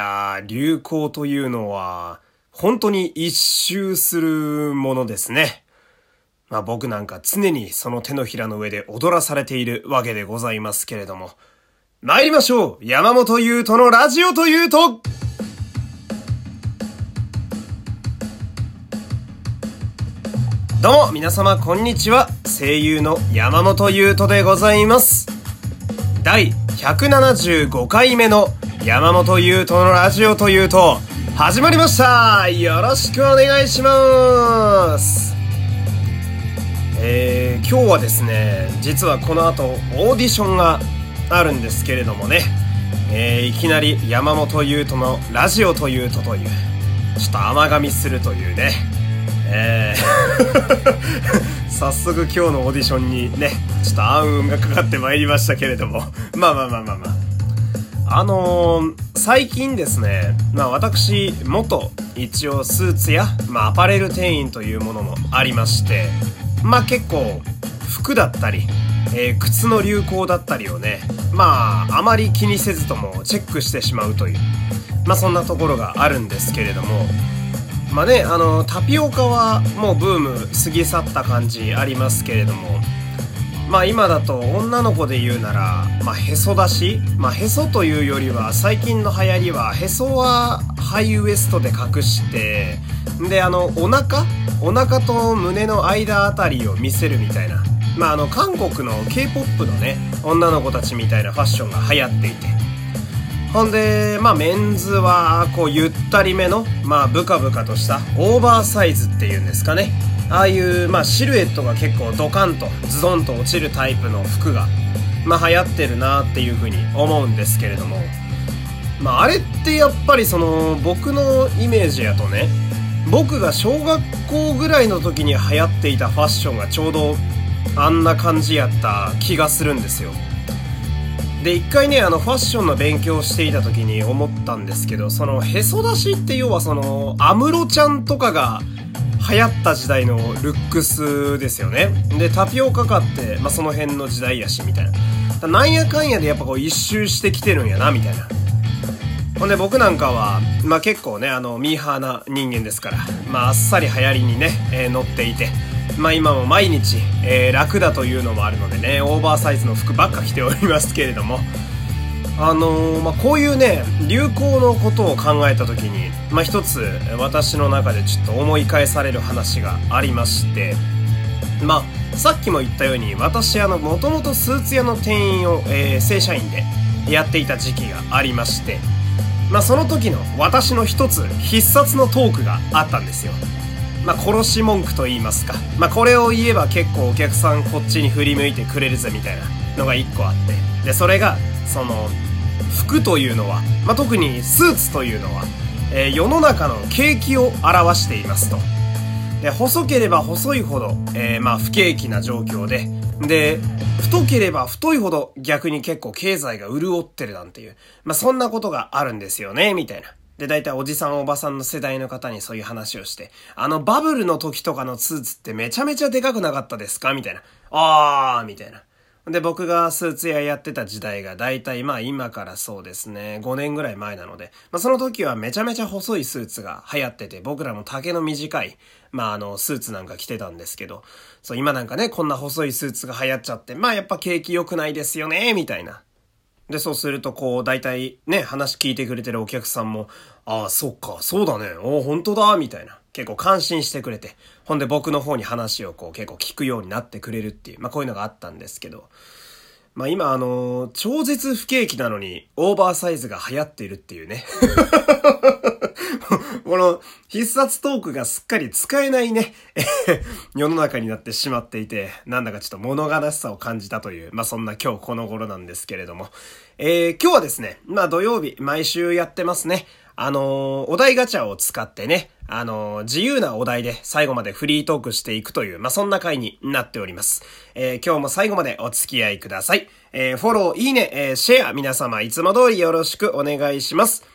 や、流行というのは、本当に一周するものですね。まあ僕なんか常にその手のひらの上で踊らされているわけでございますけれども。参りましょう山本優斗のラジオというとどうも皆様こんにちは声優の山本優斗でございます第175回目の山本優斗のラジオというと始まりましたよろしくお願いしますえー、今日はですね実はこの後オーディションがあるんですけれどもね、えー、いきなり山本優斗のラジオというとというちょっと甘噛みするというねえー 早速今日のオーディションにね、ちょっと暗雲がかかってまいりましたけれども。まあまあまあまあまあ。あのー、最近ですね、まあ私、元、一応スーツや、まあアパレル店員というものもありまして、まあ結構、服だったり、えー、靴の流行だったりをね、まあ、あまり気にせずともチェックしてしまうという、まあそんなところがあるんですけれども、まあね、あの、タピオカはもうブーム過ぎ去った感じありますけれども、まあ今だと女の子で言うなら、まあへそ出しまあへそというよりは最近の流行りはへそはハイウエストで隠して、であのお腹？お腹と胸の間あたりを見せるみたいな。まああの韓国の K-POP のね、女の子たちみたいなファッションが流行っていて、ほんで、まあメンズは、こうゆったりめの、まあブカブカとしたオーバーサイズっていうんですかね。ああいう、まあシルエットが結構ドカンとズドンと落ちるタイプの服が、まあ流行ってるなっていうふうに思うんですけれども。まああれってやっぱりその僕のイメージやとね、僕が小学校ぐらいの時に流行っていたファッションがちょうどあんな感じやった気がするんですよ。で一回ねあのファッションの勉強をしていた時に思ったんですけどそのへそ出しって要はその安室ちゃんとかが流行った時代のルックスですよね。でタピオカかって、まあ、その辺の時代やしみたいな。なんやかんやでやっぱこう一周してきてるんやなみたいな。ほんで僕なんかは、まあ、結構ねあのミーハーな人間ですから、まあ、あっさり流行りにね、えー、乗っていてまあ今も毎日、えー、楽だというのもあるのでね、オーバーサイズの服ばっか着ておりますけれども、あのー、まあこういうね、流行のことを考えた時に、まあ一つ私の中でちょっと思い返される話がありまして、まあさっきも言ったように私あの、もともとスーツ屋の店員を、えー、正社員でやっていた時期がありまして、まあその時の私の一つ必殺のトークがあったんですよ。まあ、殺し文句と言いますか。まあ、これを言えば結構お客さんこっちに振り向いてくれるぜみたいなのが一個あって。で、それが、その、服というのは、まあ、特にスーツというのは、えー、世の中の景気を表していますと。で、細ければ細いほど、えー、まあ、不景気な状況で、で、太ければ太いほど逆に結構経済が潤ってるなんていう、まあ、そんなことがあるんですよね、みたいな。で、大体おじさんおばさんの世代の方にそういう話をして、あのバブルの時とかのスーツってめちゃめちゃでかくなかったですか？みたいな。あー、みたいな。で、僕がスーツ屋やってた時代が大体まあ今からそうですね、5年ぐらい前なので、まあその時はめちゃめちゃ細いスーツが流行ってて、僕らも丈の短い、まああの、スーツなんか着てたんですけど、そう今なんかね、こんな細いスーツが流行っちゃって、まあやっぱ景気良くないですよね、みたいな。で、そうすると、こう、大体ね、話聞いてくれてるお客さんも、ああ、そっか、そうだね、おお本当だ、みたいな。結構感心してくれて、ほんで僕の方に話をこう結構聞くようになってくれるっていう、まあこういうのがあったんですけど、まあ今あの超絶不景気なのにオーバーサイズが流行っているっていうね。この必殺トークがすっかり使えないね、世の中になってしまっていて、なんだかちょっと物悲しさを感じたという、まあそんな今日この頃なんですけれども。えー、今日はですね、まあ土曜日、毎週やってますね。あのー、お題ガチャを使ってね、あのー、自由なお題で最後までフリートークしていくという、まあ、そんな回になっております。えー、今日も最後までお付き合いください。え、フォロー、いいね、え、シェア、皆様いつも通りよろしくお願いします。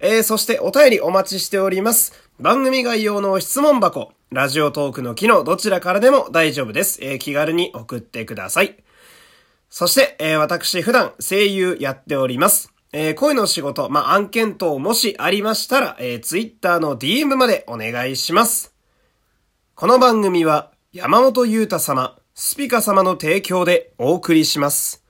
え、そしてお便りお待ちしております。番組概要の質問箱、ラジオトークの機能どちらからでも大丈夫です。え、気軽に送ってください。そして、え、私普段声優やっております。えー、声の仕事、まあ、案件等もしありましたら、えー、Twitter の DM までお願いします。この番組は、山本裕太様、スピカ様の提供でお送りします。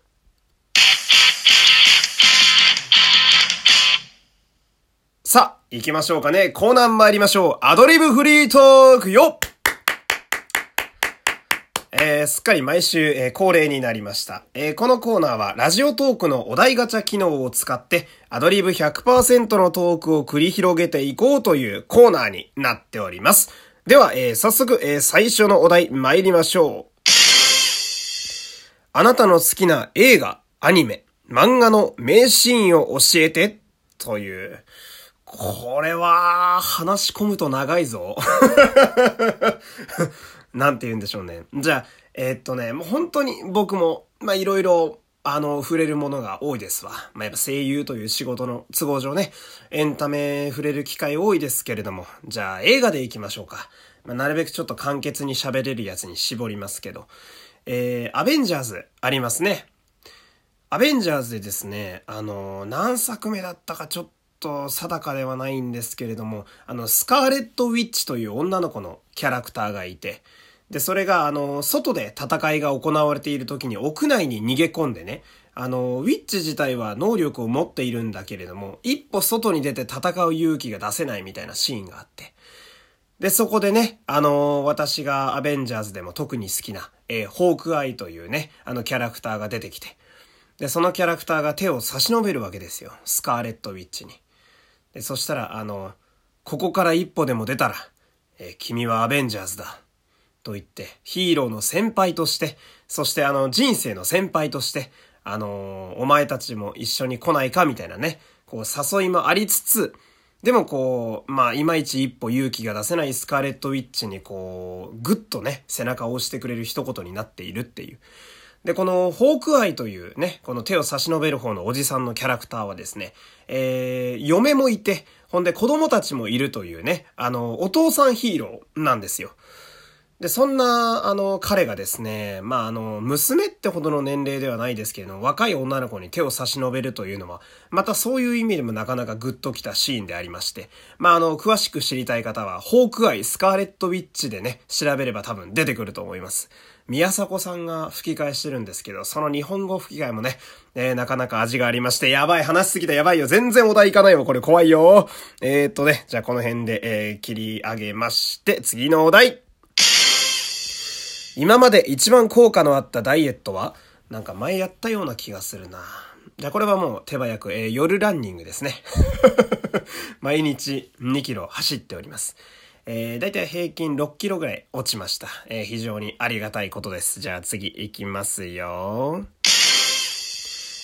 さあ、行きましょうかね。コーナー参りましょう。アドリブフリートークよえー、すっかり毎週、えー、恒例になりました、えー、このコーナーはラジオトークのお題ガチャ機能を使ってアドリブ100%のトークを繰り広げていこうというコーナーになっております。では、えー、早速、えー、最初のお題参りましょう。あなたの好きな映画、アニメ、漫画の名シーンを教えてという、これは、話し込むと長いぞ。なんて言うんでしょうね。じゃあ、えー、っとね、もう本当に僕も、まあいろいろ、あの、触れるものが多いですわ。まあやっぱ声優という仕事の都合上ね、エンタメ触れる機会多いですけれども、じゃあ映画で行きましょうか。まあ、なるべくちょっと簡潔に喋れるやつに絞りますけど、えー、アベンジャーズありますね。アベンジャーズでですね、あの何作目だったかちょっと定かではないんですけれども、あの、スカーレット・ウィッチという女の子のキャラクターがいて、で、それが、あの、外で戦いが行われている時に屋内に逃げ込んでね、あの、ウィッチ自体は能力を持っているんだけれども、一歩外に出て戦う勇気が出せないみたいなシーンがあって。で、そこでね、あの私がアベンジャーズでも特に好きな、えー、ホークアイというね、あのキャラクターが出てきて。で、そのキャラクターが手を差し伸べるわけですよ。スカーレット・ウィッチに。で、そしたら、あの、ここから一歩でも出たら、えー、君はアベンジャーズだ。と言って、ヒーローの先輩として、そしてあの、人生の先輩として、あの、お前たちも一緒に来ないかみたいなね、こう誘いもありつつ、でもこう、まあ、いまいち一歩勇気が出せないスカーレット・ウィッチにこう、ぐっとね、背中を押してくれる一言になっているっていう。で、このホークアイというね、この手を差し伸べる方のおじさんのキャラクターはですね、えー、嫁もいて、ほんで子供たちもいるというね、あの、お父さんヒーローなんですよ。で、そんな、あの、彼がですね、まあ、あの、娘ってほどの年齢ではないですけれども、若い女の子に手を差し伸べるというのは、またそういう意味でもなかなかグッときたシーンでありまして、まあ、あの、詳しく知りたい方は、ホークアイ、スカーレットウィッチでね、調べれば多分出てくると思います。宮迫さんが吹き替えしてるんですけど、その日本語吹き替えもね、えー、なかなか味がありまして、やばい、話しすぎたやばいよ。全然お題いかないわ。これ怖いよ。えー、っとね、じゃあこの辺で、えー、切り上げまして、次のお題。今まで一番効果のあったダイエットはなんか前やったような気がするな。じゃあこれはもう手早く、えー、夜ランニングですね。毎日2キロ走っております。えー、だいたい平均6キロぐらい落ちました。えー、非常にありがたいことです。じゃあ次行きますよ。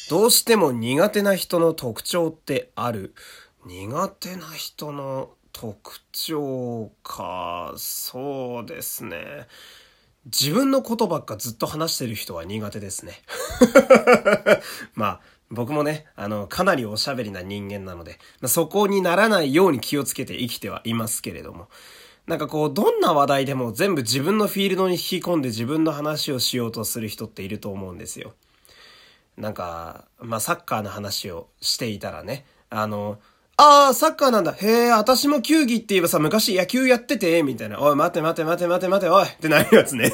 どうしても苦手な人の特徴ってある？苦手な人の特徴か、そうですね。自分のことばっかずっと話してる人は苦手ですね。まあ、僕もね、あの、かなりおしゃべりな人間なので、まあ、そこにならないように気をつけて生きてはいますけれども、なんかこう、どんな話題でも全部自分のフィールドに引き込んで自分の話をしようとする人っていると思うんですよ。なんか、まあ、サッカーの話をしていたらね、あの、ああ、サッカーなんだ。へえ、私も球技って言えばさ、昔野球やってて、みたいな。おい、待て待て待て待て待て、おいってなるやつね。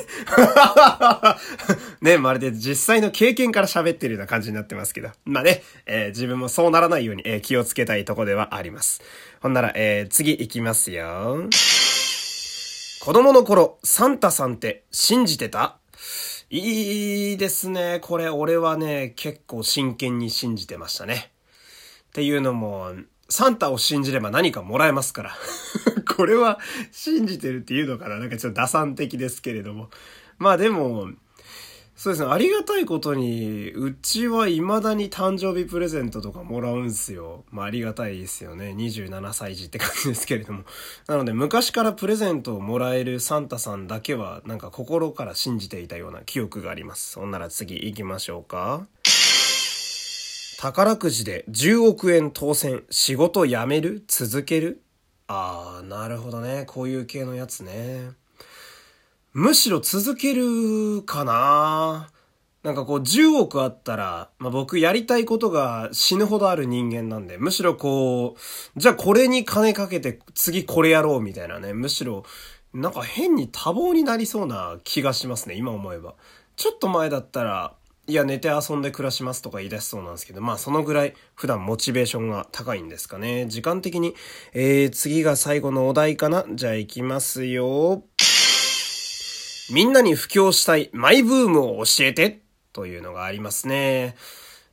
ね、まるで実際の経験から喋ってるような感じになってますけど。まあね、えー、自分もそうならないように、えー、気をつけたいとこではあります。ほんなら、えー、次行きますよ。子供の頃、サンタさんって信じてた？いいですね。これ、俺はね、結構真剣に信じてましたね。っていうのも、サンタを信じれば何かもらえますから。これは信じてるっていうのかななんかちょっと打算的ですけれども。まあでも、そうですね。ありがたいことに、うちは未だに誕生日プレゼントとかもらうんすよ。まあありがたいですよね。27歳児って感じですけれども。なので昔からプレゼントをもらえるサンタさんだけは、なんか心から信じていたような記憶があります。そんなら次行きましょうか。宝くじで10億円当選、仕事辞める？続ける？ああ、なるほどね。こういう系のやつね。むしろ続けるかな？なんかこう10億あったら、まあ、僕やりたいことが死ぬほどある人間なんで、むしろこう、じゃあこれに金かけて次これやろうみたいなね、むしろ、なんか変に多忙になりそうな気がしますね、今思えば。ちょっと前だったら、いや、寝て遊んで暮らしますとか言い出しそうなんですけど、まあそのぐらい普段モチベーションが高いんですかね。時間的に、えー、次が最後のお題かなじゃあ行きますよ。みんなに布教したいマイブームを教えてというのがありますね。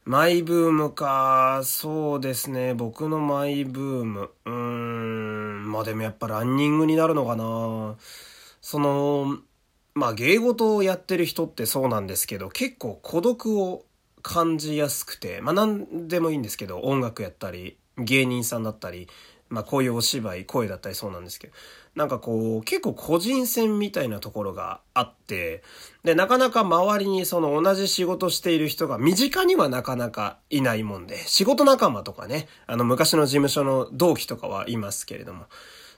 マイブームか、そうですね。僕のマイブーム。うーん、まあでもやっぱランニングになるのかな。その、まあ芸事をやってる人ってそうなんですけど、結構孤独を感じやすくて、まあ何でもいいんですけど、音楽やったり、芸人さんだったり、まあこういうお芝居、声だったりそうなんですけど、なんかこう、結構個人戦みたいなところがあって、で、なかなか周りにその同じ仕事している人が身近にはなかなかいないもんで、仕事仲間とかね、あの昔の事務所の同期とかはいますけれども、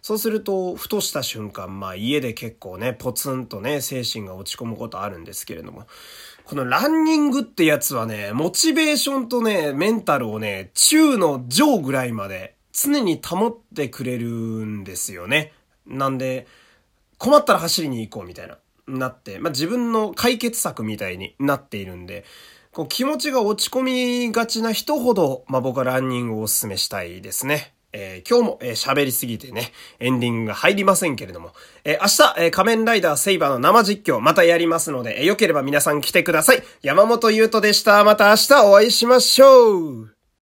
そうすると、ふとした瞬間、まあ家で結構ね、ポツンとね、精神が落ち込むことあるんですけれども、このランニングってやつはね、モチベーションとね、メンタルをね、中の上ぐらいまで常に保ってくれるんですよね。なんで、困ったら走りに行こうみたいな、なって、まあ、自分の解決策みたいになっているんで、こう気持ちが落ち込みがちな人ほど、まあ、僕はランニングをお勧めしたいですね。えー、今日も喋、えー、りすぎてね、エンディングが入りませんけれども、えー、明日、えー、仮面ライダーセイバーの生実況またやりますので、えー、よければ皆さん来てください。山本優斗でした。また明日お会いしましょう